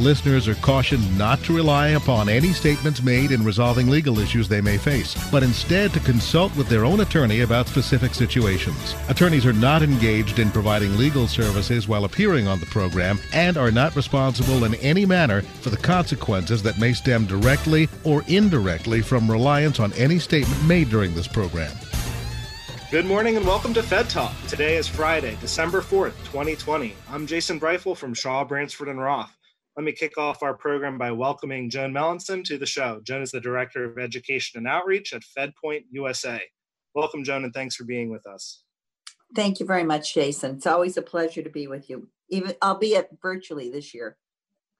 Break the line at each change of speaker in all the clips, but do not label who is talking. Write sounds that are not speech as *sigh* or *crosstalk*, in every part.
Listeners are cautioned not to rely upon any statements made in resolving legal issues they may face, but instead to consult with their own attorney about specific situations. Attorneys are not engaged in providing legal services while appearing on the program and are not responsible in any manner for the consequences that may stem directly or indirectly from reliance on any statement made during this program.
Good morning and welcome to Fed Talk. Today is Friday, December 4th, 2020. I'm Jason Briefel from Shaw, Bransford, and Roth. Let me kick off our program by welcoming Joan Melanson to the show. Joan is the Director of Education and Outreach at FedPoint USA. Welcome, Joan, and thanks for being with us.
Thank you very much, Jason. It's always a pleasure to be with you, even albeit virtually this year.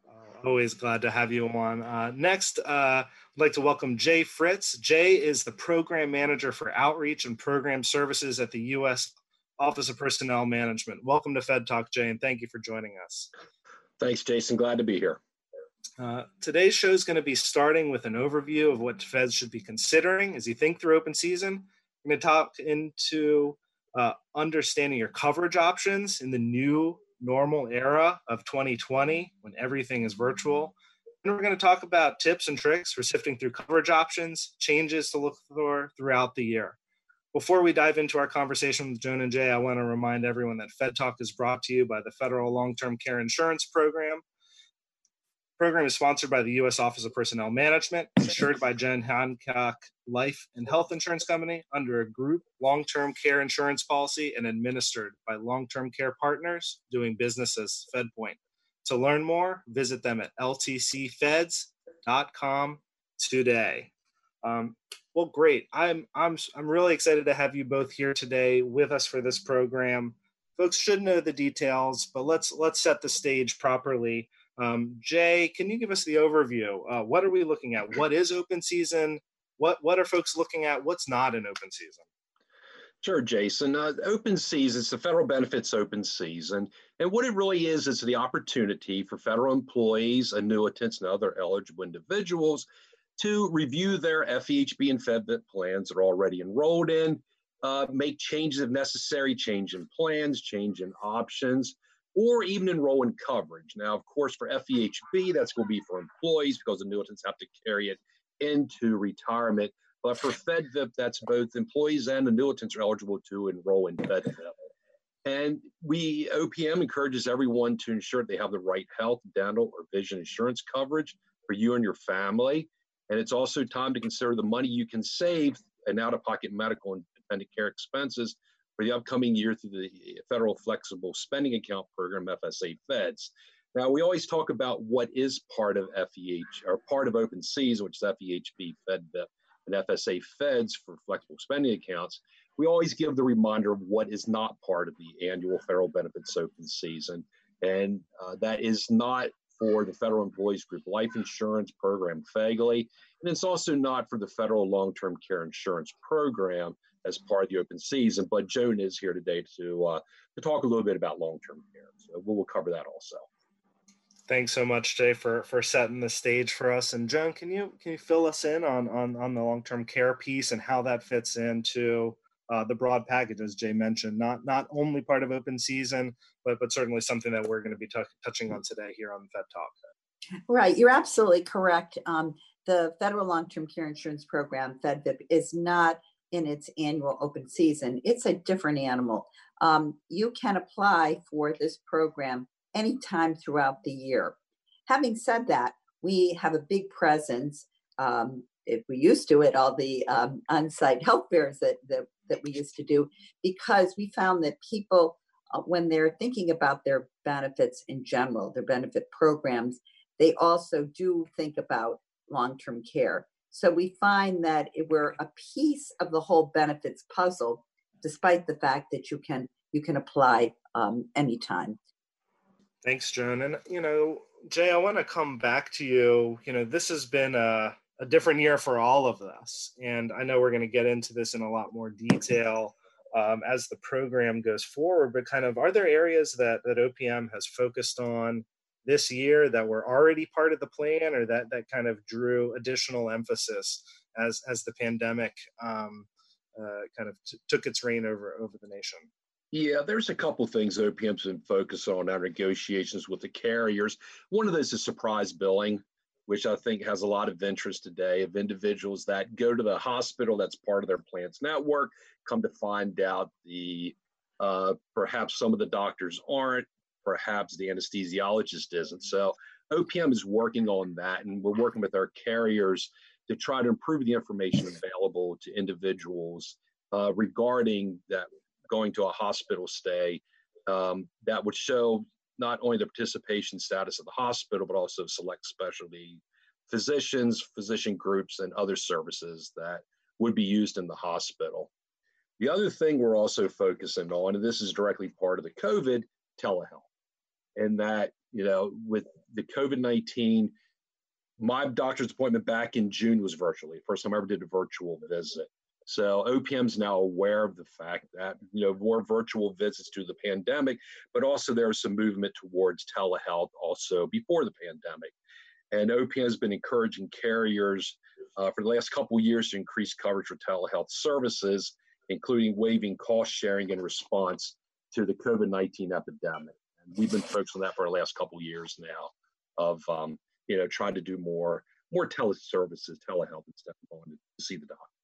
Uh, always glad to have you on. Uh, next, uh, I'd like to welcome Jay Fritz. Jay is the Program Manager for Outreach and Program Services at the U.S. Office of Personnel Management. Welcome to Fed Talk, Jay, and thank you for joining us.
Thanks, Jason. Glad to be here.
Uh, today's show is going to be starting with an overview of what feds should be considering as you think through open season. We're going to talk into uh, understanding your coverage options in the new normal era of 2020 when everything is virtual. And we're going to talk about tips and tricks for sifting through coverage options, changes to look for throughout the year. Before we dive into our conversation with Joan and Jay, I want to remind everyone that Fed Talk is brought to you by the Federal Long Term Care Insurance Program. The program is sponsored by the U.S. Office of Personnel Management, insured by John Hancock Life and Health Insurance Company under a group long term care insurance policy and administered by Long Term Care Partners doing business as FedPoint. To learn more, visit them at ltcfeds.com today. Um, well, great. I'm I'm I'm really excited to have you both here today with us for this program. Folks should know the details, but let's let's set the stage properly. Um, Jay, can you give us the overview? Uh, what are we looking at? What is open season? What what are folks looking at? What's not an open season?
Sure, Jason. Uh, open season, it's the federal benefits open season. And what it really is, is the opportunity for federal employees, annuitants, and other eligible individuals to review their FEHB and FEDVIP plans that are already enrolled in, uh, make changes if necessary, change in plans, change in options, or even enroll in coverage. Now, of course, for FEHB, that's going to be for employees because the annuitants have to carry it into retirement. But for FEDVIP, that's both employees and the annuitants are eligible to enroll in FEDVIP. And we, OPM encourages everyone to ensure they have the right health, dental, or vision insurance coverage for you and your family. And it's also time to consider the money you can save in out of pocket medical and dependent care expenses for the upcoming year through the Federal Flexible Spending Account Program, FSA Feds. Now, we always talk about what is part of FEH or part of open season, which is FEHB, FedVIP, and FSA Feds for flexible spending accounts. We always give the reminder of what is not part of the annual federal benefits open season. And uh, that is not for the Federal Employees Group Life Insurance Program, FEGLI, and it's also not for the Federal Long Term Care Insurance Program as part of the open season. But Joan is here today to uh, to talk a little bit about long term care. So we'll, we'll cover that also.
Thanks so much, Jay, for for setting the stage for us. And Joan, can you can you fill us in on on on the long term care piece and how that fits into uh, the broad package, as Jay mentioned, not not only part of open season, but but certainly something that we're going to be t- touching on today here on Fed Talk.
Right, you're absolutely correct. Um, the federal long-term care insurance program, FedVIP, is not in its annual open season. It's a different animal. Um, you can apply for this program anytime throughout the year. Having said that, we have a big presence. Um, if we used to at all the um, on-site health fairs that, that that we used to do because we found that people, uh, when they're thinking about their benefits in general, their benefit programs, they also do think about long term care. So we find that we're a piece of the whole benefits puzzle, despite the fact that you can you can apply um, anytime.
Thanks, Joan. And you know, Jay, I want to come back to you. You know, this has been a, a different year for all of us. And I know we're going to get into this in a lot more detail um, as the program goes forward, but kind of are there areas that, that OPM has focused on this year that were already part of the plan or that, that kind of drew additional emphasis as, as the pandemic um, uh, kind of t- took its reign over, over the nation?
Yeah, there's a couple things OPM's been focused on our negotiations with the carriers. One of those is surprise billing, which I think has a lot of interest today of individuals that go to the hospital that's part of their plan's network, come to find out the uh, perhaps some of the doctors aren't, perhaps the anesthesiologist isn't. So OPM is working on that, and we're working with our carriers to try to improve the information available to individuals uh, regarding that going to a hospital stay um, that would show not only the participation status of the hospital, but also select specialty physicians, physician groups, and other services that would be used in the hospital. The other thing we're also focusing on, and this is directly part of the COVID telehealth, and that, you know, with the COVID 19, my doctor's appointment back in June was virtually, first time I ever did a virtual visit. So OPM is now aware of the fact that you know more virtual visits due to the pandemic, but also there was some movement towards telehealth also before the pandemic. And OPM has been encouraging carriers uh, for the last couple of years to increase coverage for telehealth services, including waiving cost sharing in response to the COVID 19 epidemic. And we've been focused on that for the last couple of years now of um, you know trying to do more more teleservices, telehealth instead of going to see the doctor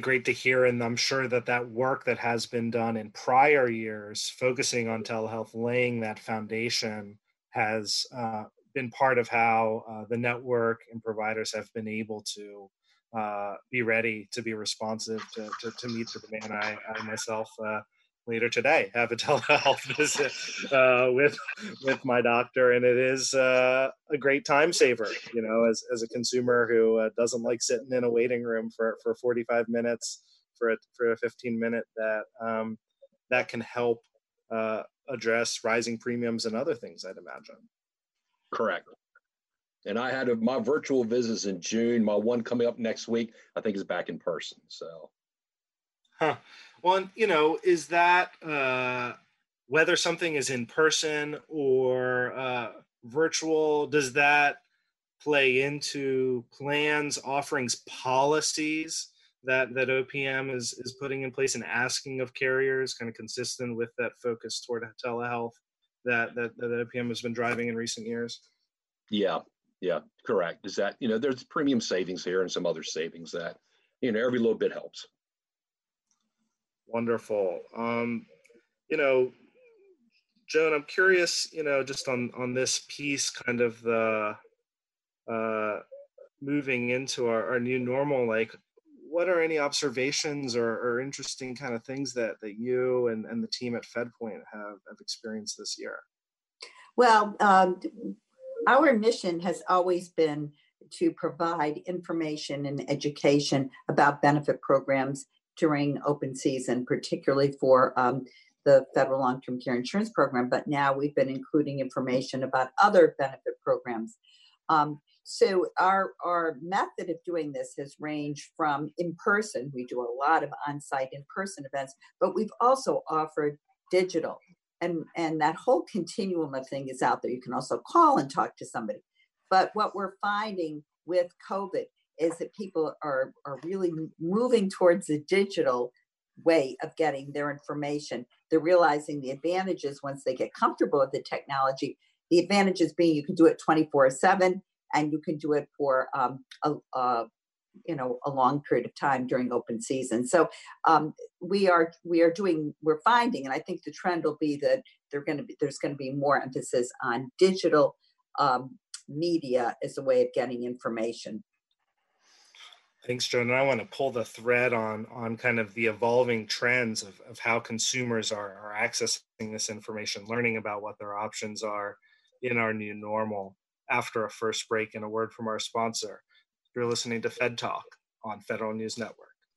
great to hear and i'm sure that that work that has been done in prior years focusing on telehealth laying that foundation has uh, been part of how uh, the network and providers have been able to uh, be ready to be responsive to, to, to meet the demand. I, I myself uh, later today have a *laughs* telehealth visit uh, with with my doctor and it is uh, a great time saver you know as, as a consumer who uh, doesn't like sitting in a waiting room for, for 45 minutes for a, for a 15 minute that um, that can help uh, address rising premiums and other things i'd imagine.
Correct. And i had a, my virtual visits in june my one coming up next week i think is back in person so.
Huh well, you know, is that uh, whether something is in person or uh, virtual, does that play into plans, offerings, policies that that OPM is is putting in place and asking of carriers, kind of consistent with that focus toward telehealth that that, that OPM has been driving in recent years?
Yeah, yeah, correct. Is that you know there's premium savings here and some other savings that you know every little bit helps.
Wonderful. Um, you know, Joan, I'm curious, you know, just on on this piece, kind of the uh, moving into our, our new normal. Like, what are any observations or, or interesting kind of things that that you and, and the team at FedPoint have have experienced this year?
Well, um, our mission has always been to provide information and education about benefit programs during open season, particularly for um, the federal long-term care insurance program. But now we've been including information about other benefit programs. Um, so our our method of doing this has ranged from in person. We do a lot of on-site in-person events, but we've also offered digital, and and that whole continuum of thing is out there. You can also call and talk to somebody. But what we're finding with COVID is that people are, are really moving towards the digital way of getting their information. They're realizing the advantages once they get comfortable with the technology. The advantages being you can do it 24 7 and you can do it for um, a, a, you know a long period of time during open season so um, we are we are doing we're finding and i think the trend will be that they're going to be there's going to be more emphasis on digital um, media as a way of getting information
Thanks, Joan. And I want to pull the thread on on kind of the evolving trends of, of how consumers are, are accessing this information, learning about what their options are in our new normal after a first break and a word from our sponsor. You're listening to Fed Talk on Federal News Network.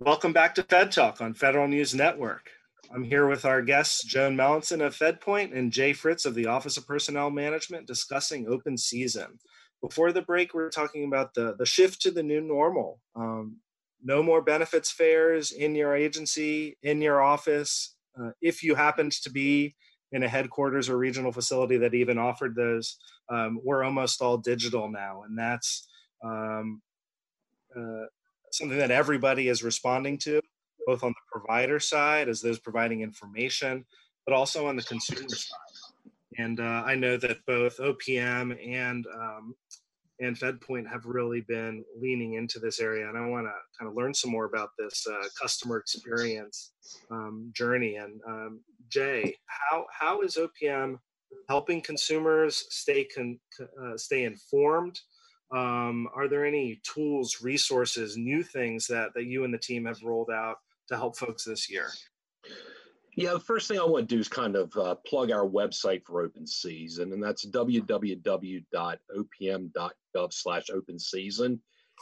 Welcome back to Fed Talk on Federal News Network. I'm here with our guests, Joan Melanson of FedPoint and Jay Fritz of the Office of Personnel Management discussing open season. Before the break, we are talking about the, the shift to the new normal. Um, no more benefits fairs in your agency, in your office. Uh, if you happened to be in a headquarters or regional facility that even offered those, um, we're almost all digital now. And that's um, uh, something that everybody is responding to, both on the provider side as those providing information, but also on the consumer side. And uh, I know that both OPM and um, and FedPoint have really been leaning into this area, and I want to kind of learn some more about this uh, customer experience um, journey. And um, Jay, how how is OPM helping consumers stay con- uh, stay informed um, are there any tools resources new things that that you and the team have rolled out to help folks this year?
Yeah the first thing i want to do is kind of uh, plug our website for open season and that's www.opm.gov slash open season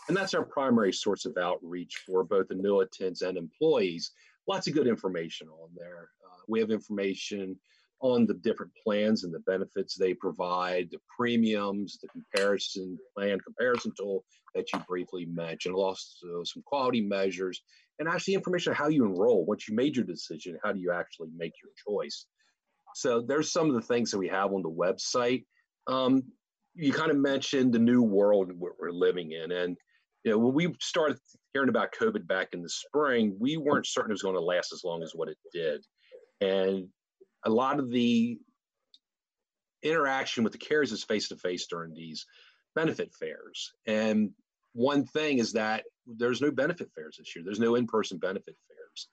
and that's our primary source of outreach for both annuitants and employees. Lots of good information on there. Uh, we have information on the different plans and the benefits they provide, the premiums, the comparison plan comparison tool that you briefly mentioned, also some quality measures, and actually information on how you enroll. Once you made your decision, how do you actually make your choice? So there's some of the things that we have on the website. Um, you kind of mentioned the new world we're living in, and you know when we started hearing about COVID back in the spring, we weren't certain it was going to last as long as what it did. And a lot of the interaction with the carriers is face to face during these benefit fairs. And one thing is that there's no benefit fairs this year. There's no in-person benefit fairs.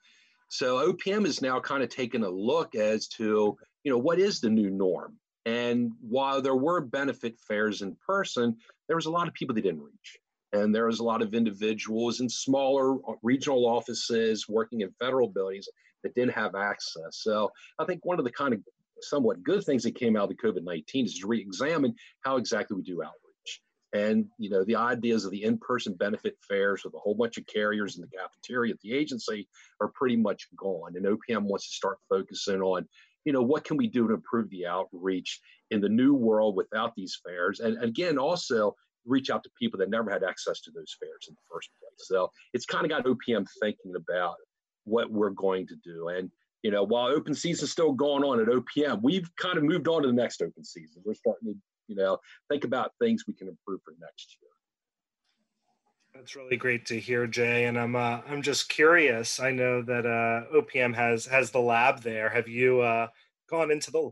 So OPM is now kind of taking a look as to, you know, what is the new norm? And while there were benefit fairs in person, there was a lot of people that didn't reach. And there was a lot of individuals in smaller regional offices working in federal buildings that didn't have access. So I think one of the kind of somewhat good things that came out of the COVID 19 is to re examine how exactly we do outreach. And, you know, the ideas of the in person benefit fairs with a whole bunch of carriers in the cafeteria at the agency are pretty much gone. And OPM wants to start focusing on, you know, what can we do to improve the outreach in the new world without these fairs? And again, also reach out to people that never had access to those fairs in the first place. So it's kind of got OPM thinking about what we're going to do. And you know, while open season is still going on at OPM, we've kind of moved on to the next open season. We're starting to, you know, think about things we can improve for next year.
That's really great to hear, Jay. And I'm uh, I'm just curious. I know that uh, OPM has has the lab there. Have you uh, gone into the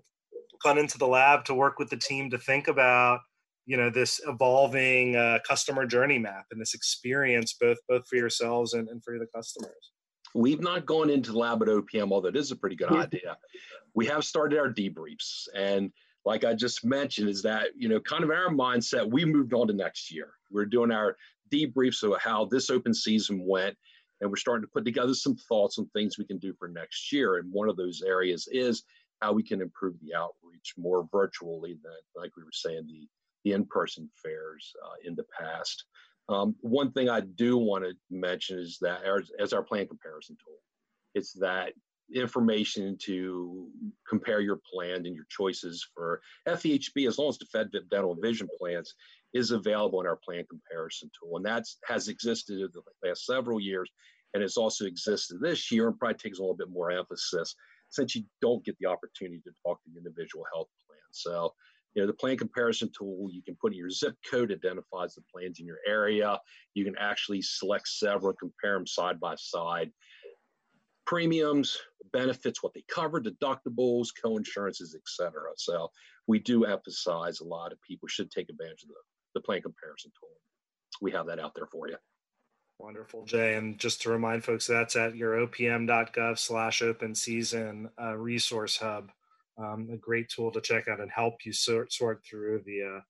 gone into the lab to work with the team to think about you know this evolving uh, customer journey map and this experience both both for yourselves and, and for the customers?
We've not gone into the lab at OPM, although it is a pretty good idea. We have started our debriefs. And like I just mentioned, is that, you know, kind of our mindset, we moved on to next year. We're doing our debriefs of how this open season went. And we're starting to put together some thoughts on things we can do for next year. And one of those areas is how we can improve the outreach more virtually than, like we were saying, the, the in person fairs uh, in the past. Um, one thing I do want to mention is that as, as our plan comparison tool, it's that information to compare your plan and your choices for FEHB as long as the FedVIP dental and vision plans is available in our plan comparison tool. And that has existed in the last several years and it's also existed this year and probably takes a little bit more emphasis since you don't get the opportunity to talk to the individual health plan. So you know, the plan comparison tool, you can put in your zip code, identifies the plans in your area. You can actually select several compare them side by side. Premiums, benefits, what they cover, deductibles, co-insurances, etc. So we do emphasize a lot of people should take advantage of the, the plan comparison tool. We have that out there for you.
Wonderful, Jay. And just to remind folks, that's at your opm.gov slash open season uh, resource hub. Um, a great tool to check out and help you sort, sort through the uh,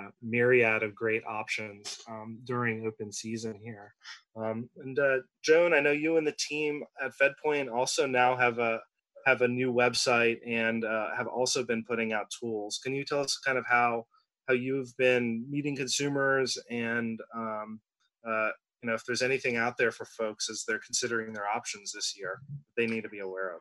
uh, myriad of great options um, during open season here. Um, and uh, Joan, I know you and the team at FedPoint also now have a have a new website and uh, have also been putting out tools. Can you tell us kind of how how you've been meeting consumers and um, uh, you know if there's anything out there for folks as they're considering their options this year that they need to be aware of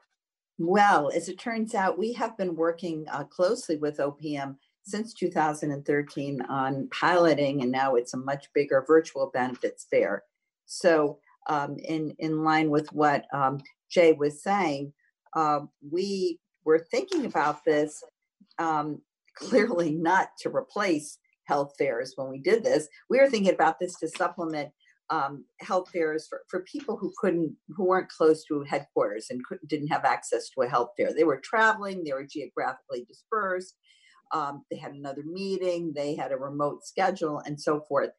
well as it turns out we have been working uh, closely with opm since 2013 on piloting and now it's a much bigger virtual benefits fair. So um, in in line with what um, jay was saying uh, we were thinking about this um, clearly not to replace health fairs when we did this. We were thinking about this to supplement um, health fairs for, for people who couldn't who weren't close to headquarters and didn't have access to a health fair they were traveling they were geographically dispersed um, they had another meeting they had a remote schedule and so forth.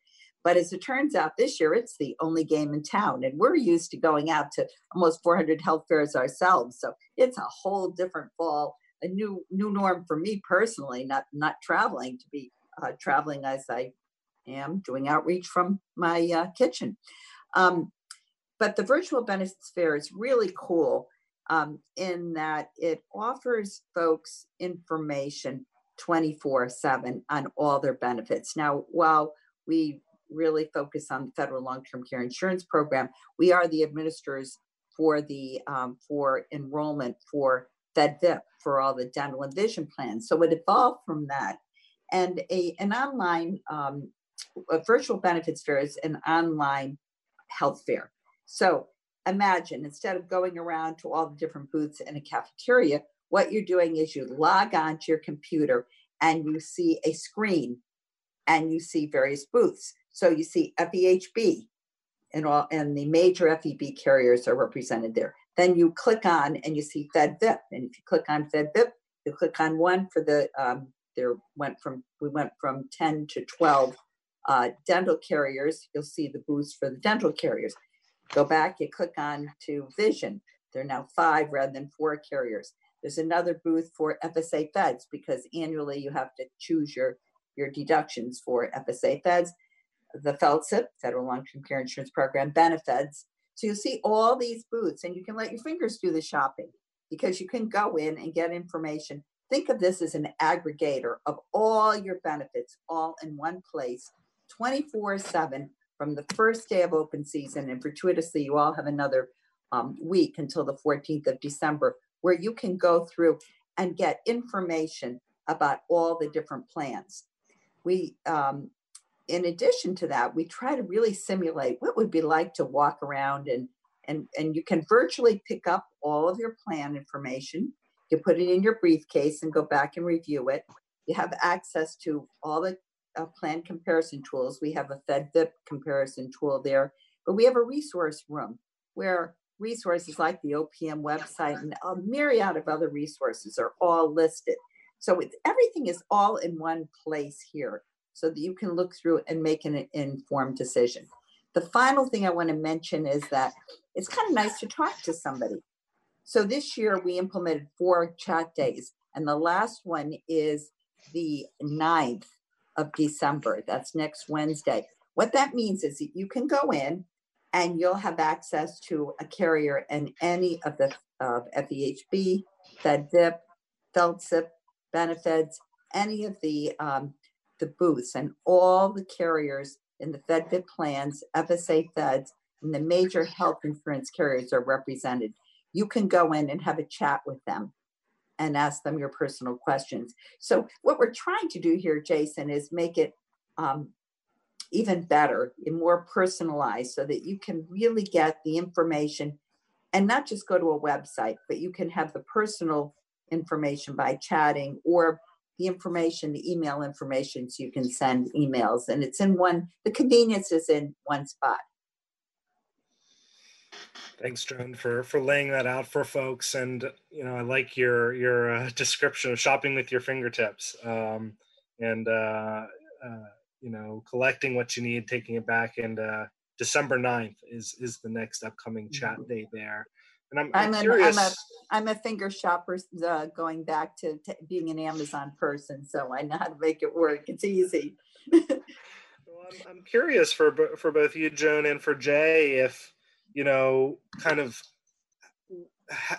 But as it turns out this year it's the only game in town and we're used to going out to almost 400 health fairs ourselves so it's a whole different fall a new new norm for me personally not not traveling to be uh, traveling as i am doing outreach from my uh, kitchen. Um, but the virtual benefits fair is really cool um, in that it offers folks information 24 7 on all their benefits. Now, while we really focus on the federal long-term care insurance program, we are the administrators for the um, for enrollment for FedVIP for all the dental and vision plans. So it evolved from that, and a an online um, a virtual benefits fair is an online health fair. So imagine instead of going around to all the different booths in a cafeteria, what you're doing is you log on to your computer and you see a screen and you see various booths. So you see FEHB and all and the major FEB carriers are represented there. Then you click on and you see FedVIP. And if you click on FedVIP, you click on one for the um, there went from we went from 10 to 12 uh, dental carriers, you'll see the booths for the dental carriers. Go back, you click on to vision. There are now five rather than four carriers. There's another booth for FSA feds because annually you have to choose your, your deductions for FSA feds, the FLTCIP, Federal Long-Term Care Insurance Program, benefits. So you'll see all these booths and you can let your fingers do the shopping because you can go in and get information. Think of this as an aggregator of all your benefits all in one place 24 7 from the first day of open season. And fortuitously, you all have another um, week until the 14th of December where you can go through and get information about all the different plans. We, um, in addition to that, we try to really simulate what would be like to walk around and and and you can virtually pick up all of your plan information. You put it in your briefcase and go back and review it. You have access to all the uh, plan comparison tools. We have a FedVIP comparison tool there, but we have a resource room where resources like the OPM website and a myriad of other resources are all listed. So everything is all in one place here so that you can look through and make an informed decision. The final thing I want to mention is that it's kind of nice to talk to somebody. So this year we implemented four chat days, and the last one is the 9th of December. That's next Wednesday. What that means is that you can go in and you'll have access to a carrier and any of the of FEHB, FedVIP, FLTCIP, benefits, any of the um, the booths and all the carriers in the FedVIP plans, FSA feds, and the major health insurance carriers are represented. You can go in and have a chat with them and ask them your personal questions. So, what we're trying to do here, Jason, is make it um, even better and more personalized so that you can really get the information and not just go to a website, but you can have the personal information by chatting or the information, the email information, so you can send emails. And it's in one, the convenience is in one spot.
Thanks, Joan, for for laying that out for folks. And you know, I like your your uh, *laughs* description of shopping with your fingertips, um, and uh, uh, you know, collecting what you need, taking it back, and uh, December 9th is is the next upcoming chat
Mhm.
day there. And I'm,
I'm,
I'm
an,
curious.
I'm a I'm a finger shopper, uh, going back to, to being an Amazon person, so I know how to make it work. It's easy. *laughs*
Well, I'm, I'm curious for for both you, Joan, and for Jay, if you know, kind of,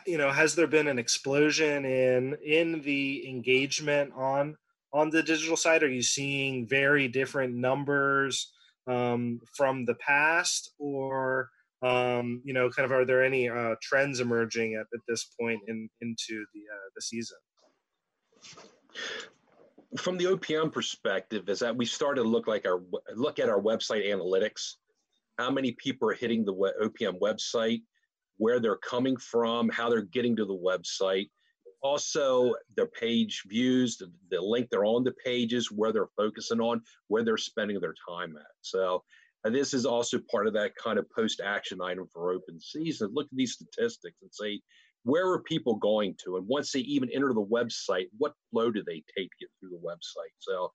you know, has there been an explosion in in the engagement on on the digital side? Are you seeing very different numbers um, from the past, or um, you know, kind of, are there any uh, trends emerging at, at this point in into the uh, the season?
From the OPM perspective, is that we started to look like our look at our website analytics. How many people are hitting the OPM website, where they're coming from, how they're getting to the website. Also, their page views, the, the link they're on the pages, where they're focusing on, where they're spending their time at. So, this is also part of that kind of post action item for open season. Look at these statistics and say, where are people going to? And once they even enter the website, what flow do they take to get through the website? So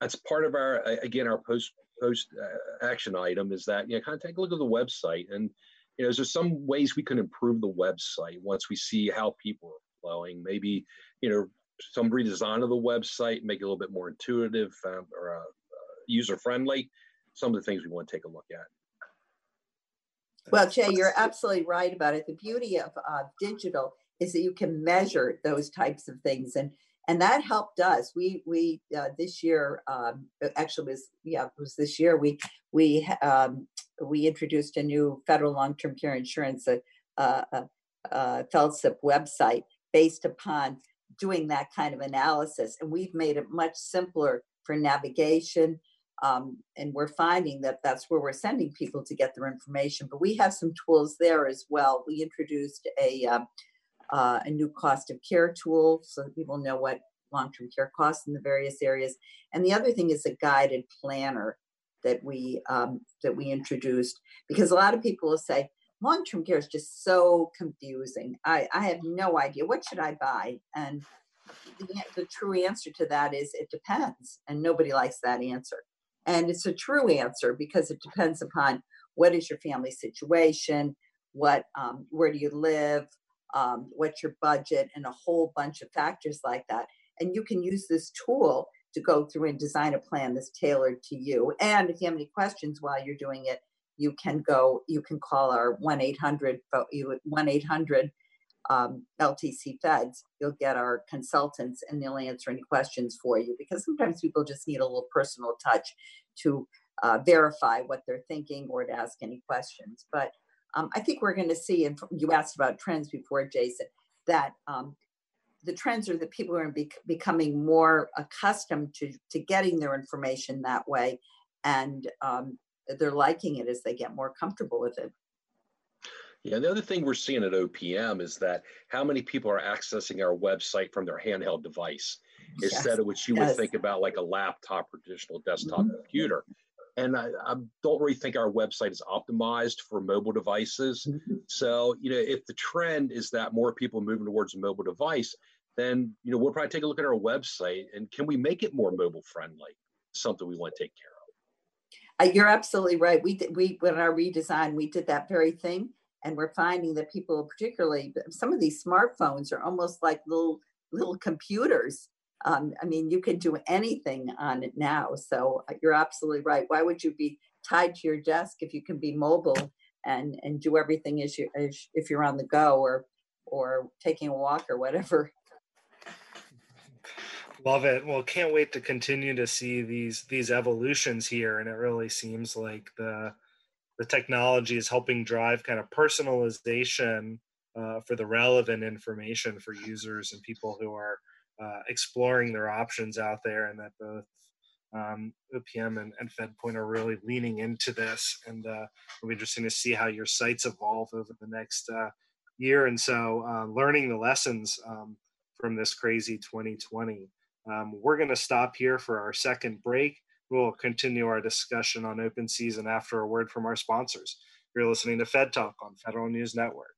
that's part of our, again, our post post uh, action item is that, you know, kind of take a look at the website and, you know, is there some ways we can improve the website once we see how people are flowing? Maybe, you know, some redesign of the website, make it a little bit more intuitive um, or uh, uh, user friendly. Some of the things we want to take a look at.
Well, Jay, you're absolutely right about it. The beauty of uh, digital is that you can measure those types of things, and and that helped us. We we uh, this year um, actually was yeah it was this year we we um, we introduced a new federal long term care insurance uh, uh, FLCIP website based upon doing that kind of analysis, and we've made it much simpler for navigation um, and we're finding that that's where we're sending people to get their information. But we have some tools there as well. We introduced a um, uh, a new cost of care tool so that people know what long-term care costs in the various areas. And the other thing is a guided planner that we um, that we introduced because a lot of people will say long-term care is just so confusing. I, I have no idea what should I buy and the, the true answer to that is it depends and nobody likes that answer and it's a true answer because it depends upon what is your family situation, what, um, where do you live, um, what's your budget, and a whole bunch of factors like that. And you can use this tool to go through and design a plan that's tailored to you. And if you have any questions while you're doing it, you can go, you can call our 1 800 1 800 um, LTC feds, you'll get our consultants and they'll answer any questions for you because sometimes people just need a little personal touch to uh, verify what they're thinking or to ask any questions. But um, I think we're going to see, and you asked about trends before, Jason, that um, the trends are that people are be- becoming more accustomed to, to getting their information that way and um, they're liking it as they get more comfortable with it.
Yeah, the other thing we're seeing at OPM is that how many people are accessing our website from their handheld device
Yes,
instead of what you
yes.
would think about like a laptop or traditional desktop
Mhm.
computer. And I, I don't really think our website is optimized for mobile devices.
Mhm.
So, you know, if the trend is that more people are moving towards a mobile device, then, you know, we'll probably take a look at our website and can we make it more mobile friendly? Something we want to take care of.
Uh, you're absolutely right. We did, we, when our redesign, we did that very thing. And we're finding that people, particularly some of these smartphones are almost like little, little computers. Um, I mean, you can do anything on it now. So uh, you're absolutely right. Why would you be tied to your desk if you can be mobile and, and do everything as you, as if you're on the go or, or taking a walk or whatever?
Love it. Well, can't wait to continue to see these these evolutions here, and it really seems like the the technology is helping drive kind of personalization uh, for the relevant information for users and people who are uh, exploring their options out there, and that both um, OPM and, and FedPoint are really leaning into this, and uh, it'll be interesting to see how your sites evolve over the next uh, year and so, uh, learning the lessons um, from this crazy 2020. Um, we're going to stop here for our second break. We'll continue our discussion on open season after a word from our sponsors. You're listening to Fed Talk on Federal News Network.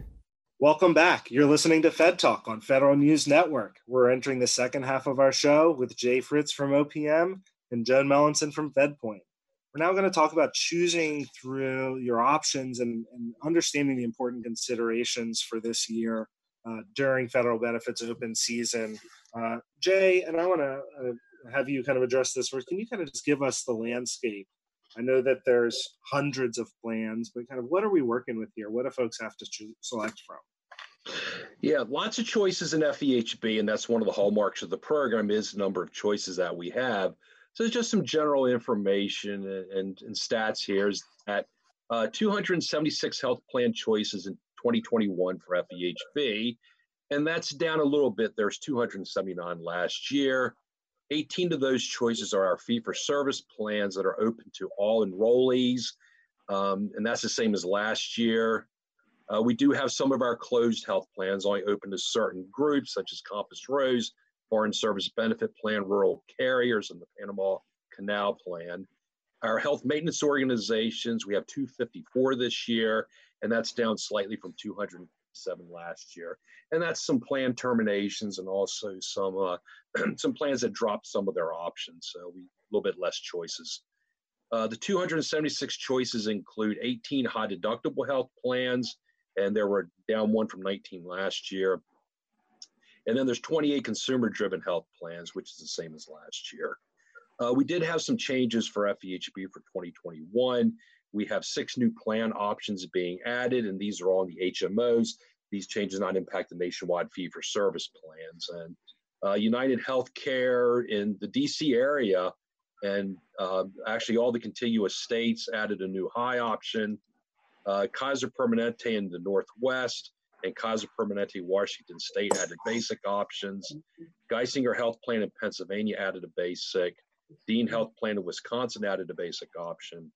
Welcome back. You're listening to Fed Talk on Federal News Network. We're entering the second half of our show with Jay Fritz from OPM and Joan Mellinson from FedPoint. We're now going to talk about choosing through your options and, and understanding the important considerations for this year uh, during federal benefits open season. Uh, Jay, and I want to uh, have you kind of address this first. Can you kind of just give us the landscape? I know that there's hundreds of plans, but kind of what are we working with here? What do folks have to select from?
Yeah, lots of choices in FEHB, and that's one of the hallmarks of the program is the number of choices that we have. So just some general information and, and, and stats here is that uh, 276 health plan choices in 2021 for FEHB, and that's down a little bit. There's 279 last year. 18 of those choices are our fee-for-service plans that are open to all enrollees, um, and that's the same as last year. Uh, we do have some of our closed health plans only open to certain groups, such as Compass Rose, Foreign Service Benefit Plan, Rural Carriers, and the Panama Canal Plan. Our health maintenance organizations, we have 254 this year, and that's down slightly from 207 last year. And that's some plan terminations and also some uh, *clears throat* some plans that dropped some of their options. So we a little bit less choices. Uh, the 276 choices include 18 high deductible health plans, and there were down one from 19 last year. And then there's 28 consumer driven health plans, which is the same as last year. Uh, we did have some changes for FEHB for 2021. We have six new plan options being added, and these are all in the HMOs. These changes not impact the nationwide fee for service plans. And uh, United Healthcare in the DC area, and uh, actually all the contiguous states added a new high option uh, Kaiser Permanente in the Northwest and Kaiser Permanente Washington State added basic options. Geisinger Health Plan in Pennsylvania added a basic. Dean Health Plan in Wisconsin added a basic option.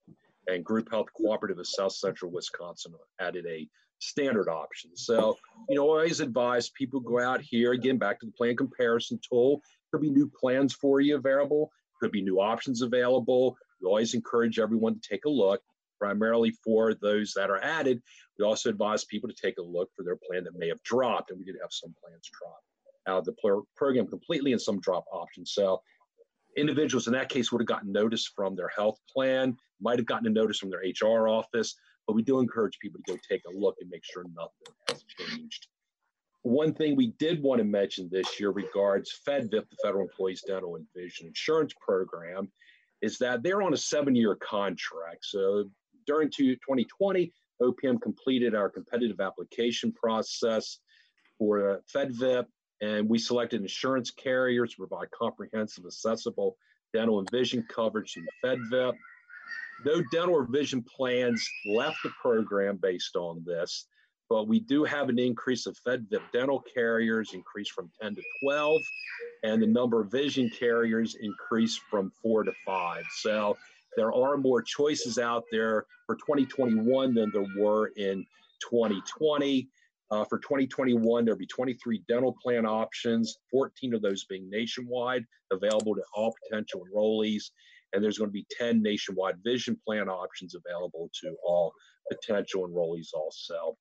And Group Health Cooperative of South Central Wisconsin added a standard option. So, you know, I always advise people go out here, again, back to the plan comparison tool. Could be new plans for you available, could be new options available. We always encourage everyone to take a look primarily for those that are added. We also advise people to take a look for their plan that may have dropped, and we did have some plans drop out of the program completely and some drop options. So individuals in that case would have gotten notice from their health plan, might have gotten a notice from their HR office, but we do encourage people to go take a look and make sure nothing has changed. One thing we did want to mention this year regards FedVIP, the Federal Employees Dental and Vision Insurance Program, is that they're on a seven-year contract. So during 2020, OPM completed our competitive application process for uh, FedVIP, and we selected insurance carriers to provide comprehensive, accessible dental and vision coverage to FedVIP. No dental or vision plans left the program based on this, but we do have an increase of FedVIP dental carriers increased from 10 to 12, and the number of vision carriers increased from four to five. So there are more choices out there for 2021 than there were in 2020. Uh, for 2021, there'll be 23 dental plan options, 14 of those being nationwide, available to all potential enrollees. And there's going to be 10 nationwide vision plan options available to all potential enrollees also.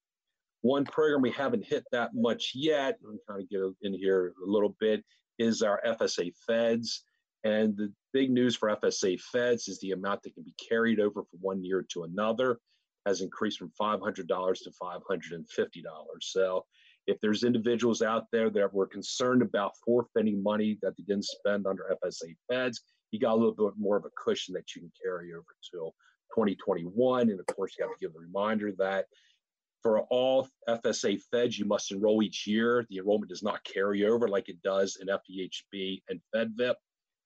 One program we haven't hit that much yet, I'm kind of get in here a little bit, is our FSA Feds. And the big news for FSA Feds is the amount that can be carried over from one year to another. has increased from $500 to $550. So if there's individuals out there that were concerned about forfeiting money that they didn't spend under FSA feds, you got a little bit more of a cushion that you can carry over till 2021. And of course, you have to give a reminder that for all FSA feds, you must enroll each year. The enrollment does not carry over like it does in FEHB and FedVIP.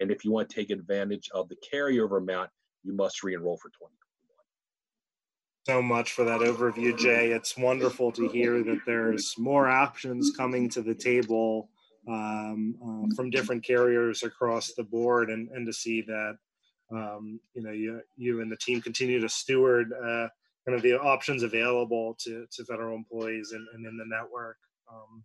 And if you want to take advantage of the carryover amount, you must re-enroll for 2021.
So much for that overview, Jay. It's wonderful to hear that there's more options coming to the table um, uh, from different carriers across the board, and, and to see that um, you know you you and the team continue to steward uh, kind of the options available to, to federal employees and, and in the network. Um,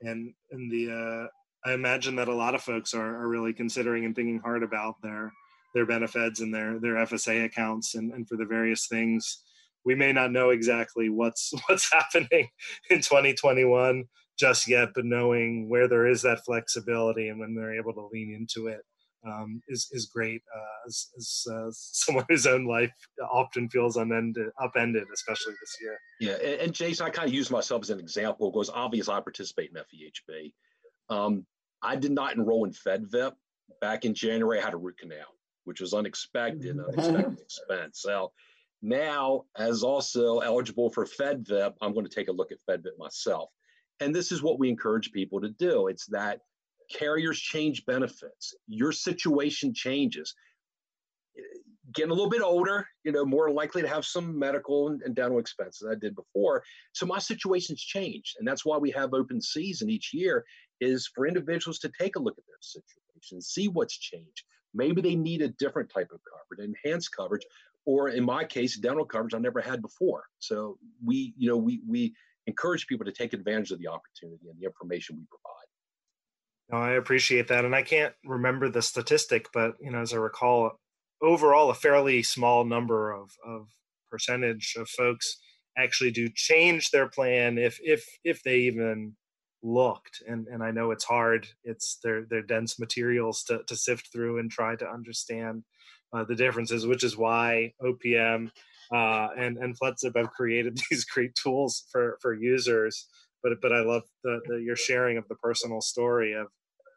and and the uh, I imagine that a lot of folks are, are really considering and thinking hard about their their benefits and their their FSA accounts and, and for the various things. We may not know exactly what's *laughs* what's happening in 2021 just yet, but knowing where there is that flexibility and when they're able to lean into it um, is is great. Uh, as, as uh, *laughs* someone whose own life often feels unended, upended, especially this year.
Yeah, and, and Jason, I kind of use myself as an example because obviously I participate in FEHB. Um, I did not enroll in FedVIP back in January. I had a root canal, which was unexpected, unexpected *laughs* expense. So now, as also eligible for FedVIP, I'm going to take a look at FedVIP myself. And this is what we encourage people to do. It's that carriers change benefits, your situation changes. Getting a little bit older, you know, more likely to have some medical and, dental expenses I did before. So my situation's changed. And that's why we have open season each year is for individuals to take a look at their situation, see what's changed. Maybe they need a different type of coverage, enhanced coverage, or in my case, dental coverage I never had before. So we, you know, we we encourage people to take advantage of the opportunity and the information we provide.
No, I appreciate that, and I can't remember the statistic, but you know, as I recall, overall, a fairly small number of of percentage of folks actually do change their plan if if if they even looked and and I know it's hard it's they're they're dense materials to to sift through and try to understand uh, the differences which is why OPM uh, and and FLTCIP have created *laughs* these great tools for for users but but I love the, the your sharing of the personal story of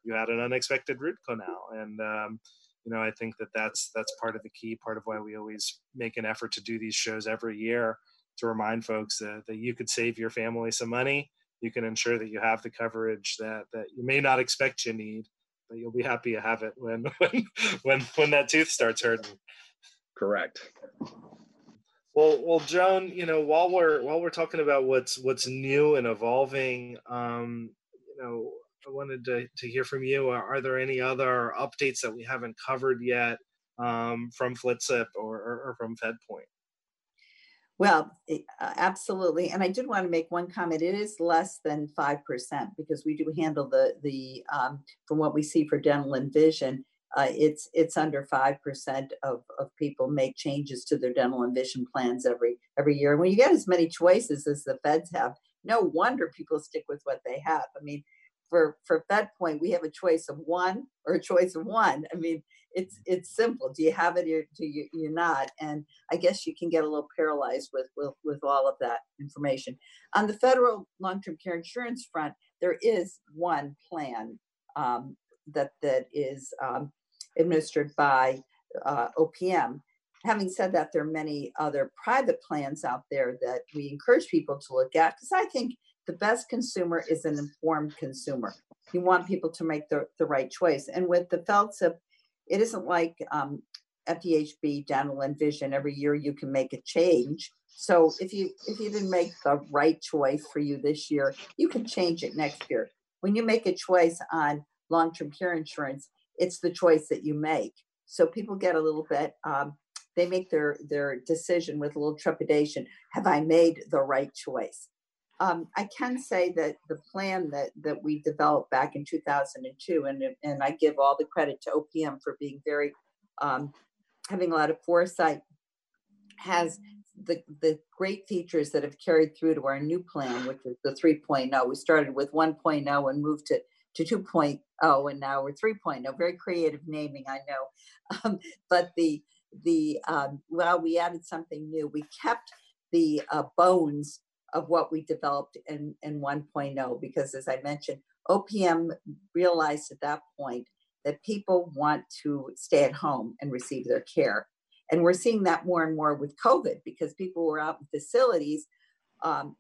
you had an unexpected root canal and um, you know i think that that's that's part of the key part of why we always make an effort to do these shows every year to remind folks that, that you could save your family some money. You can ensure that you have the coverage that that you may not expect you need but you'll be happy to have it when *laughs* when when when that tooth starts hurting.
Correct
well well joan you know while we're while we're talking about what's what's new and evolving um you know I wanted to, to hear from you. Are, are, there any other updates that we haven't covered yet um, from FLTCIP or, or, or, from FedPoint?
Well, uh, absolutely. And I did want to make one comment. It is less than 5% because we do handle the, the um, from what we see for dental and vision, uh, it's it's under five percent of, of people make changes to their dental and vision plans every every year. And when you get as many choices as the feds have, no wonder people stick with what they have. I mean, for for FedPoint, we have a choice of one or a choice of one. I mean, it's it's simple. Do you have it or do you you not? And I guess you can get a little paralyzed with with, with all of that information. On the federal long-term care insurance front, there is one plan um, that that is um, administered by uh, OPM. Having said that, there are many other private plans out there that we encourage people to look at because I think the best consumer is an informed consumer. You want people to make the, the right choice. And with the FLTCIP, it isn't like um, dental, and vision. Every year you can make a change. So if you if you didn't make the right choice for you this year, you can change it next year. When you make a choice on long-term care insurance, it's the choice that you make. So people get a little bit um, they make their their decision with a little trepidation. Have I made the right choice? Um, I can say that the plan that that we developed back in 2002, and and I give all the credit to OPM for being very um, having a lot of foresight, has the the great features that have carried through to our new plan, which is the 3.0. We started with 1.0 and moved to to 2.0, and now we're 3.0. Very creative naming, I know, *laughs* um, but the the um, well, we added something new. We kept the uh, bones of what we developed in, in 1.0 because as I mentioned, OPM realized at that point that people want to stay at home and receive their care. And we're seeing that more and more with COVID because people were out in facilities. Um,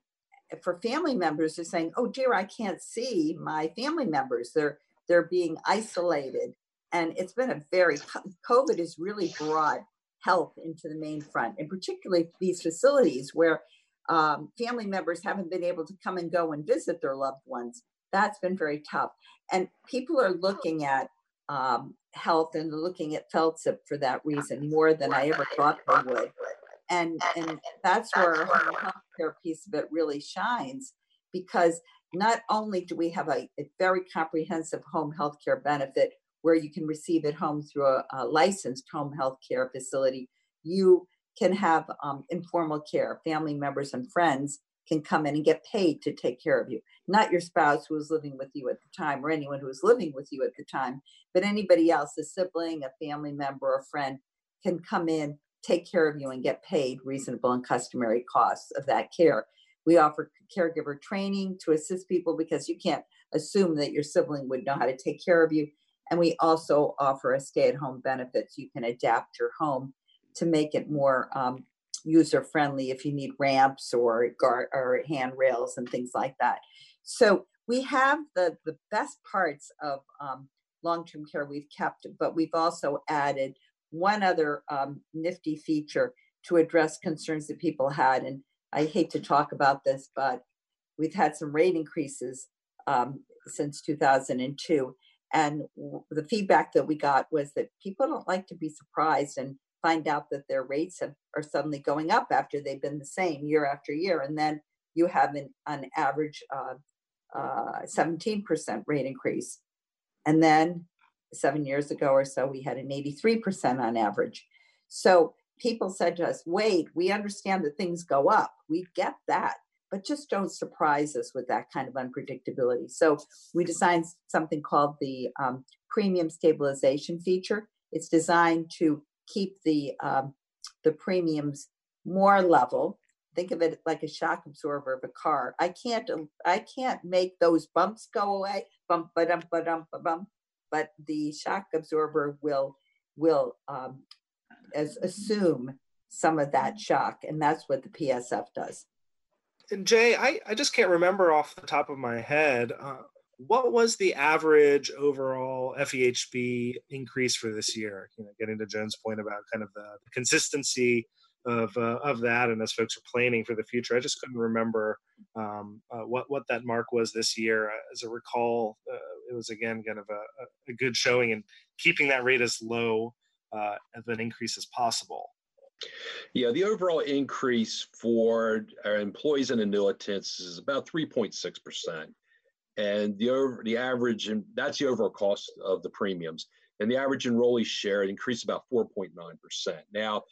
for family members, they're saying, "Oh dear, I can't see my family members. They're they're being isolated." And it's been a very COVID has really brought health into the main front, and particularly these facilities where um, family members haven't been able to come and go and visit their loved ones. That's been very tough. And people are looking at um, health and looking at FLTCIP for that reason more than I ever thought they would. And, and that's where the healthcare piece of it really shines because not only do we have a, a very comprehensive home healthcare benefit where you can receive it home through a, a licensed home healthcare facility, you can have um, informal care. Family members and friends can come in and get paid to take care of you. Not your spouse who was living with you at the time or anyone who was living with you at the time, but anybody else, a sibling, a family member, a friend can come in, take care of you, and get paid reasonable and customary costs of that care. We offer caregiver training to assist people because you can't assume that your sibling would know how to take care of you. And we also offer a stay at home benefits. You can adapt your home to make it more um, user friendly if you need ramps or guard or handrails and things like that. So we have the the best parts of um, long term care we've kept, but we've also added one other um, nifty feature to address concerns that people had. And I hate to talk about this, but we've had some rate increases um, since 2002. And the feedback that we got was that people don't like to be surprised and find out that their rates have, are suddenly going up after they've been the same year after year. And then you have an, an average uh, uh, 17% rate increase. And then seven years ago or so, we had an 83% on average. So people said to us, wait, we understand that things go up. We get that, but just don't surprise us with that kind of unpredictability. So we designed something called the um, premium stabilization feature. It's designed to keep the um, the premiums more level. Think of it like a shock absorber of a car. I can't I can't make those bumps go away, bump ba dum ba dum ba bum, but the shock absorber will will um, as assume some of that shock, and that's what the PSF does.
And Jay, I, I just can't remember off the top of my head. Uh, what was the average overall FEHB increase for this year? You know, getting to Joan's point about kind of the, consistency of uh, of that, and as folks are planning for the future, I just couldn't remember um, uh, what what that mark was this year. As I recall, uh, it was again kind of a, a, good showing and keeping that rate as low uh, of an increase as possible.
Yeah, the overall increase for our employees and annuitants is about 3.6 percent and the over the average and that's the overall cost of the premiums and the average enrollee share increased about 4.9% now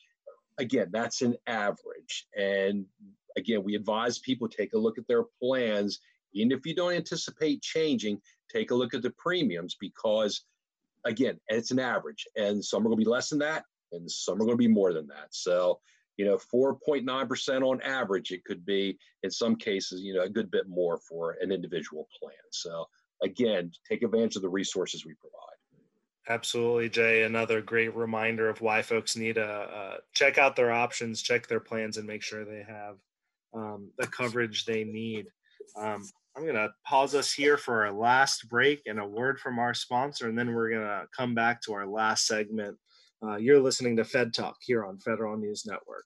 again that's an average. And again we advise people take a look at their plans. Even if you don't anticipate changing take a look at the premiums because again it's an average. And some are going to be less than that and some are going to be more than that. So you know 4.9% on average it could be in some cases you know a good bit more for an individual plan. So again take advantage of the resources we provide
absolutely jay. Another great reminder of why folks need to uh, check out their options check their plans and make sure they have um, the coverage they need. Um, i'm going to pause us here for our last break and a word from our sponsor and then we're going to come back to our last segment. Uh, you're listening to Fed Talk here on Federal News Network.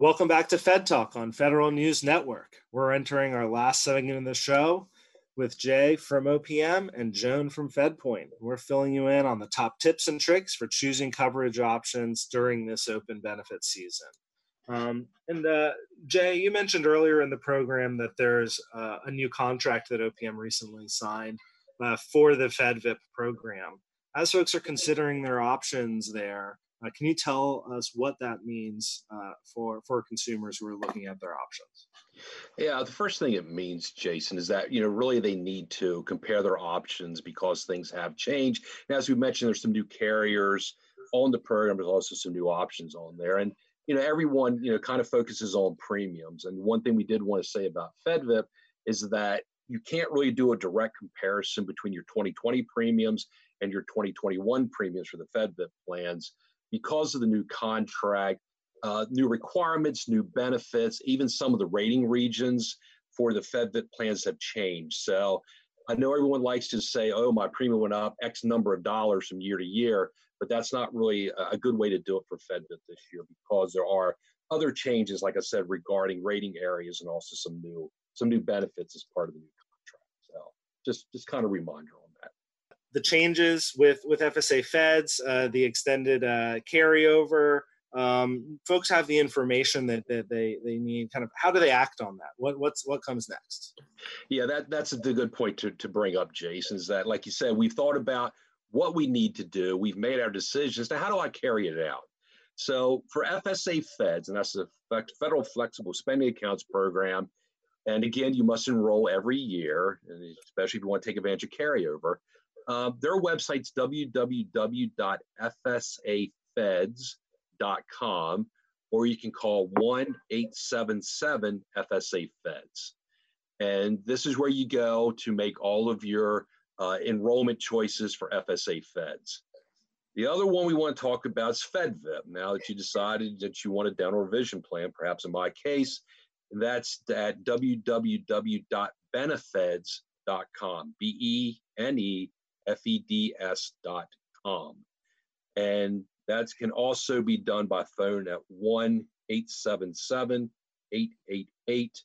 Welcome back to Fed Talk on Federal News Network. We're entering our last segment of the show with Jay from OPM and Joan from FedPoint. We're filling you in on the top tips and tricks for choosing coverage options during this open benefit season. Um, and uh, Jay, you mentioned earlier in the program that there's uh, a new contract that OPM recently signed uh, for the FedVIP program. As folks are considering their options there, uh, can you tell us what that means uh, for for consumers who are looking at their options?
Yeah, the first thing it means, Jason, is that you know really they need to compare their options because things have changed. And as we mentioned, there's some new carriers on the program. There's also some new options on there, and you know everyone you know kind of focuses on premiums. And one thing we did want to say about FedVIP is that you can't really do a direct comparison between your 2020 premiums and your 2021 premiums for the FedVIP plans because of the new contract uh, new requirements, new benefits, even some of the rating regions for the FedVIP plans have changed. So I know everyone likes to say, oh, my premium went up X number of dollars from year to year, but that's not really a good way to do it for FedVIP this year because there are other changes, like I said, regarding rating areas and also some new some new benefits as part of the new contract. So just just kind of reminder.
The changes with with FSA Feds, uh, the extended uh, carryover, um, folks have the information that, that they, they need. Kind of how do they act on that? What what's what comes next?
Yeah that that's a good point to, to bring up jason is that like you said we've thought about what we need to do. We've made our decisions. Now how do i carry it out? So for fsa feds and that's the federal flexible spending accounts program and again you must enroll every year especially if you want to take advantage of carryover uh, their website's www.fsafeds.com com, or you can call 1 877 FSA Feds. And this is where you go to make all of your uh, enrollment choices for FSA Feds. The other one we want to talk about is FedVIP. Now that you decided that you want a dental revision plan, perhaps in my case, that's at www.benefeds.com, B E N E F E D S.com. And that can also be done by phone at 1 877 888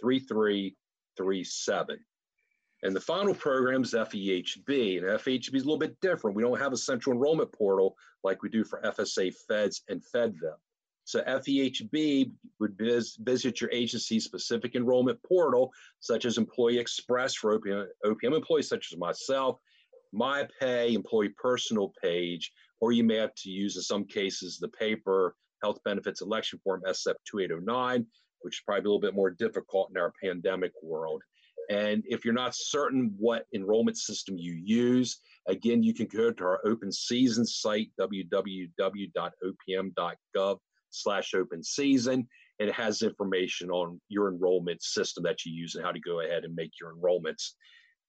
3337. And the final program is FEHB. And FEHB is a little bit different. We don't have a central enrollment portal like we do for FSA Feds and FedVIP. So FEHB would vis- visit your agency's specific enrollment portal, such as Employee Express for OPM, OPM employees such as myself, My Pay, Employee Personal Page, or you may have to use, in some cases, the paper health benefits election form SF 2809, which is probably a little bit more difficult in our pandemic world. And if you're not certain what enrollment system you use, again, you can go to our open season site, www.opm.gov slash open season. It has information on your enrollment system that you use and how to go ahead and make your enrollments.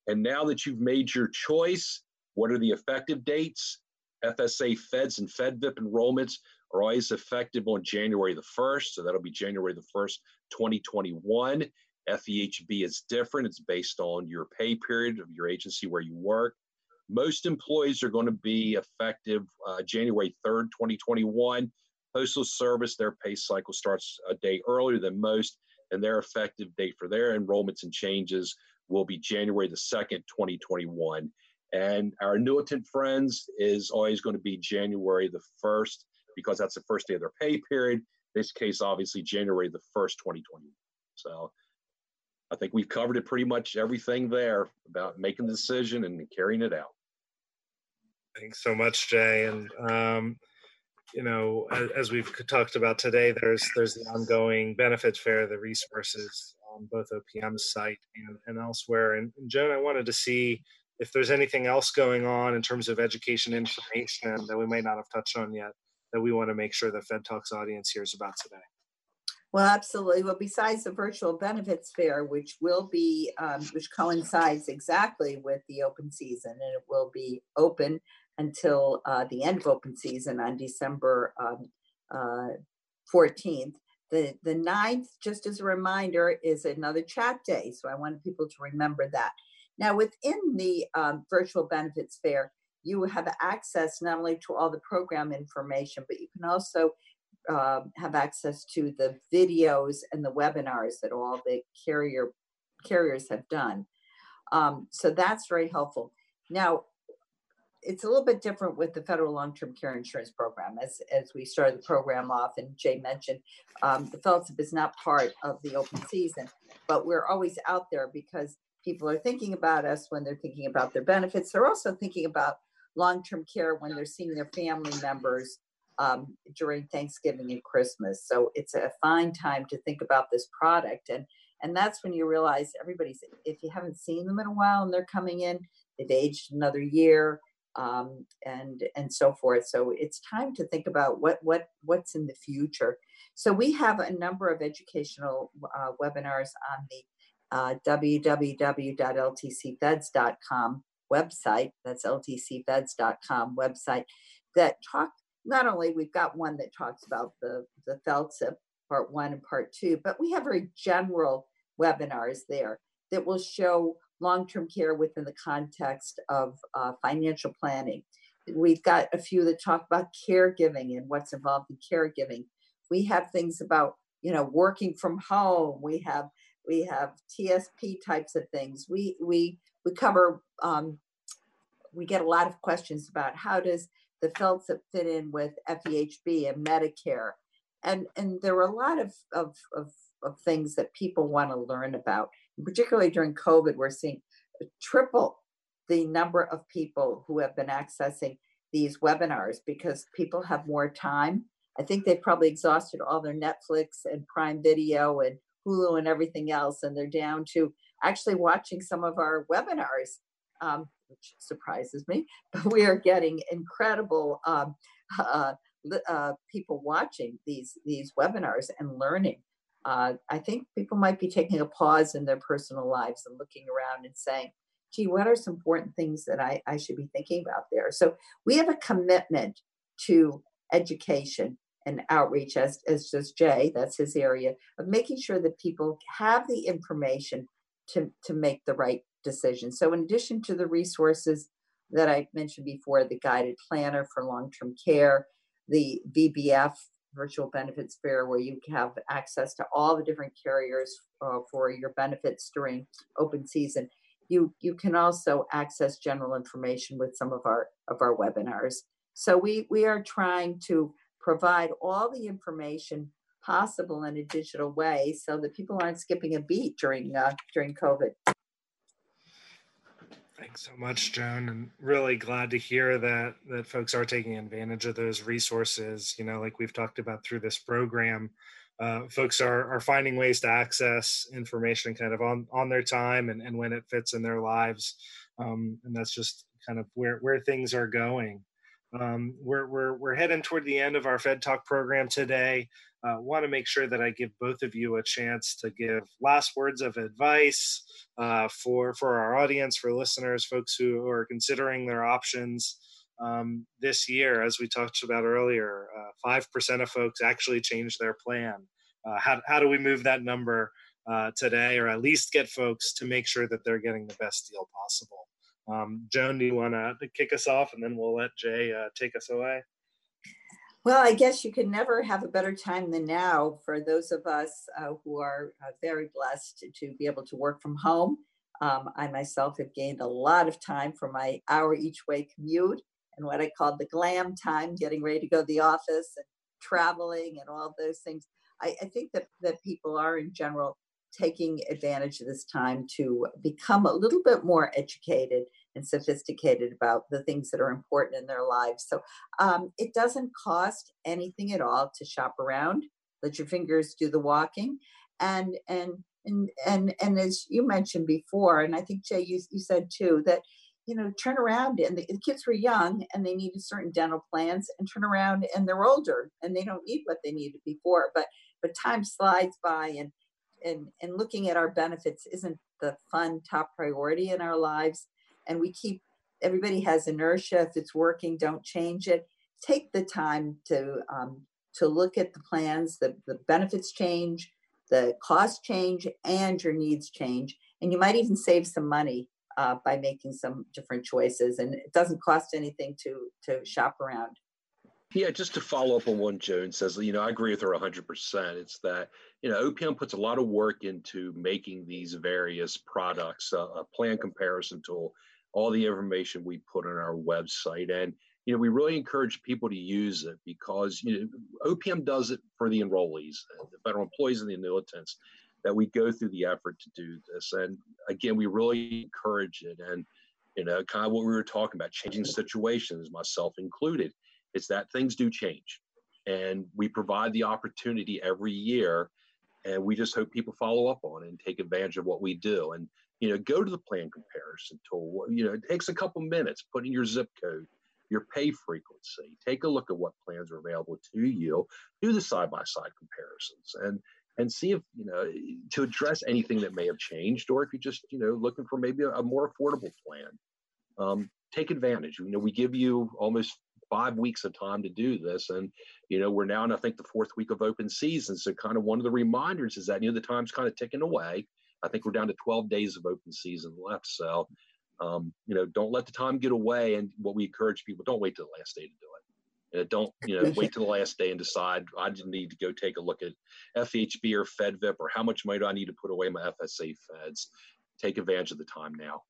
And now that you've made your choice, what are the effective dates? FSA Feds and FedVIP enrollments are always effective on January the 1st. So that'll be January the 1st, 2021. FEHB is different. It's based on your pay period of your agency where you work. Most employees are going to be effective uh, January 3rd, 2021. Postal Service, their pay cycle starts a day earlier than most, and their effective date for their enrollments and changes will be January the 2nd, 2021. And our annuitant friends is always going to be January the 1st because that's the first day of their pay period. In this case, obviously, January the 1st, 2021. So I think we've covered it pretty much everything there about making the decision and carrying it out.
Thanks so much, Jay. And um, you know, as, as, we've talked about today, there's there's the ongoing benefits fair, the resources on both OPM's site and, and elsewhere. And, and Joan, I wanted to see if there's anything else going on in terms of education information that we may not have touched on yet that we want to make sure the Fed Talks audience hears about today.
Well, absolutely. Well, besides the virtual benefits fair, which will be, um, which coincides exactly with the open season, and it will be open until uh, the end of open season on December um, uh, 14th. The, the 9th, just as a reminder, is another chat day. So I want people to remember that. Now, within the um, virtual benefits fair, you have access not only to all the program information, but you can also uh, have access to the videos and the webinars that all the carrier carriers have done. Um, so that's very helpful. Now, it's a little bit different with the federal long-term care insurance program. As as we started the program off, and Jay mentioned, um, the FLTCIP is not part of the open season, but we're always out there because people are thinking about us when they're thinking about their benefits. They're also thinking about long-term care when they're seeing their family members um, during Thanksgiving and Christmas. So it's a fine time to think about this product, and and that's when you realize everybody's. If you haven't seen them in a while and they're coming in, they've aged another year, um, and and so forth. So it's time to think about what what what's in the future. So we have a number of educational uh, webinars on the uh, www.ltcfeds.com website. That's ltcfeds.com website that talk not only we've got one that talks about the the FLTCIP part one and part two, but we have very general webinars there that will show long-term care within the context of uh, financial planning. We've got a few that talk about caregiving and what's involved in caregiving. We have things about you know working from home. We have we have TSP types of things. We we we cover. Um, we get a lot of questions about how does the FLTCIP fit in with FEHB and Medicare, and and there are a lot of of of, of things that people want to learn about. Particularly during COVID, we're seeing triple the number of people who have been accessing these webinars because people have more time. I think they've probably exhausted all their Netflix and Prime Video and Hulu and everything else, and they're down to actually watching some of our webinars, um, which surprises me. *laughs* But we are getting incredible um, *laughs* uh, uh, people watching these these webinars and learning. Uh, I think people might be taking a pause in their personal lives and looking around and saying, "Gee, what are some important things that I, I should be thinking about there?" So we have a commitment to education and outreach as, as just Jay, that's his area, of making sure that people have the information to, to make the right decision. So in addition to the resources that I mentioned before, the guided planner for long-term care, the VBF virtual benefits fair where you have access to all the different carriers uh, for your benefits during open season you you can also access general information with some of our of our webinars so we we are trying to provide all the information possible in a digital way so that people aren't skipping a beat during uh, during COVID.
Thanks so much, Joan, and really glad to hear that that folks are taking advantage of those resources. You know, like we've talked about through this program, uh, folks are are finding ways to access information kind of on on their time and, and when it fits in their lives, um, and that's just kind of where where things are going. Um, we're, we're, we're heading toward the end of our Fed Talk program today. Uh, Want to make sure that I give both of you a chance to give last words of advice uh, for for our audience, for listeners, folks who are considering their options um, this year. As we talked about earlier, uh, five percent of folks actually change their plan. Uh, how how do we move that number uh, today, or at least get folks to make sure that they're getting the best deal possible? Um, Joan, do you want to kick us off and then we'll let Jay uh, take us away?
Well, I guess you can never have a better time than now for those of us uh, who are uh, very blessed to be able to work from home. Um, I myself have gained a lot of time for my hour each way commute and what I call the glam time, getting ready to go to the office and traveling and all those things. I, I think that, that people are in general taking advantage of this time to become a little bit more educated and sophisticated about the things that are important in their lives. So um, it doesn't cost anything at all to shop around. Let your fingers do the walking, and and and and and as you mentioned before, and I think Jay, you you said too that you know turn around and the, the kids were young and they needed certain dental plans, and turn around and they're older and they don't need what they needed before, but but time slides by and and and looking at our benefits isn't the fun top priority in our lives. And we keep everybody has inertia. If it's working don't change it. Take the time to um, to look at the plans the, the benefits change the cost change and your needs change. And you might even save some money uh, by making some different choices. And it doesn't cost anything to to shop around
yeah, just to follow up on what Joan says, you know, I agree with her 100%. It's that, you know, OPM puts a lot of work into making these various products, uh, a plan comparison tool, all the information we put on our website. And, you know, we really encourage people to use it because, you know, OPM does it for the enrollees, uh, the federal employees and the annuitants, that we go through the effort to do this. And again, we really encourage it. And, you know, kind of what we were talking about, changing situations, myself included, is that things do change. And we provide the opportunity every year and we just hope people follow up on and take advantage of what we do. And you know go to the plan comparison tool. You know it takes a couple minutes. Put in your zip code your pay frequency. Take a look at what plans are available to you. Do the side by side comparisons and and see if you know to address anything that may have changed or if you're just you know looking for maybe a, a more affordable plan. Um, take advantage. You know we give you almost five weeks of time to do this. And, you know, we're now in, I think, the fourth week of open season. So, kind of one of the reminders is that, you know, the time's kind of ticking away. I think we're down to 12 days of open season left. So, um, you know, don't let the time get away. And what we encourage people, don't wait till the last day to do it. Uh, don't, you know, wait till the last day and decide I just need to go take a look at FHB or FedVIP or how much money do I need to put away my FSA feds. Take advantage of the time now.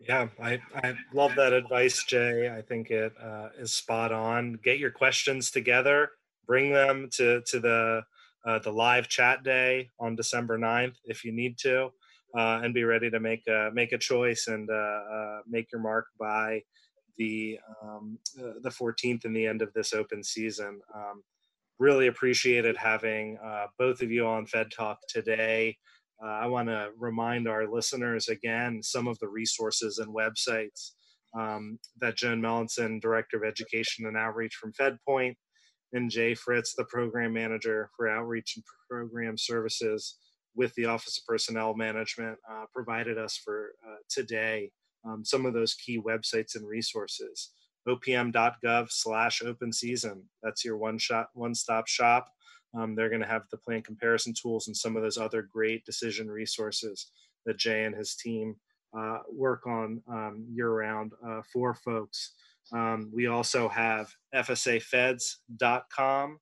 Yeah, I, I love that advice, Jay. I think it uh, is spot on. Get your questions together, bring them to, to the, uh, the live chat day on December 9th if you need to, uh, and be ready to make a, make a choice and uh, uh, make your mark by the, um, uh, the 14th and the end of this open season. Um, really appreciated having both of you on Fed Talk today. Uh, I want to remind our listeners again some of the resources and websites um, that Joan Melanson, Director of Education and Outreach from FedPoint, and Jay Fritz, the Program Manager for Outreach and Program Services with the Office of Personnel Management, uh, provided us for uh, today. Um, some of those key websites and resources opm.gov slash open season that's your one shot one stop shop um, they're going to have the plan comparison tools and some of those other great decision resources that Jay and his team uh, work on um, year round uh, for folks. Um, we also have FSAFeds.com,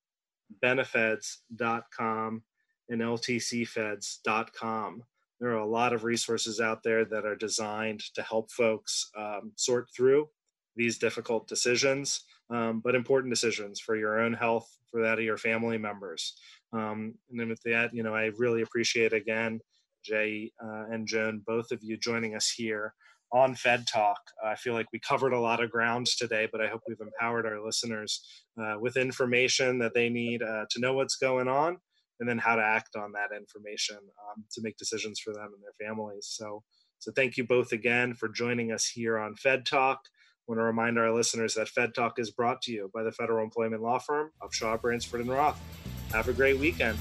Benefeds.com, and LTCFeds.com. There are a lot of resources out there that are designed to help folks um, sort through these difficult decisions um, but important decisions for your own health, for that of your family members. Um, and then with that, you know, I really appreciate again, Jay uh, and Joan, both of you joining us here on Fed Talk. I feel like we covered a lot of ground today, but I hope we've empowered our listeners uh, with information that they need uh, to know what's going on and then how to act on that information um, to make decisions for them and their families. So, so thank you both again for joining us here on Fed Talk want to remind our listeners that Fed Talk is brought to you by the federal employment law firm of Shaw, Bransford, and Roth. Have a great weekend.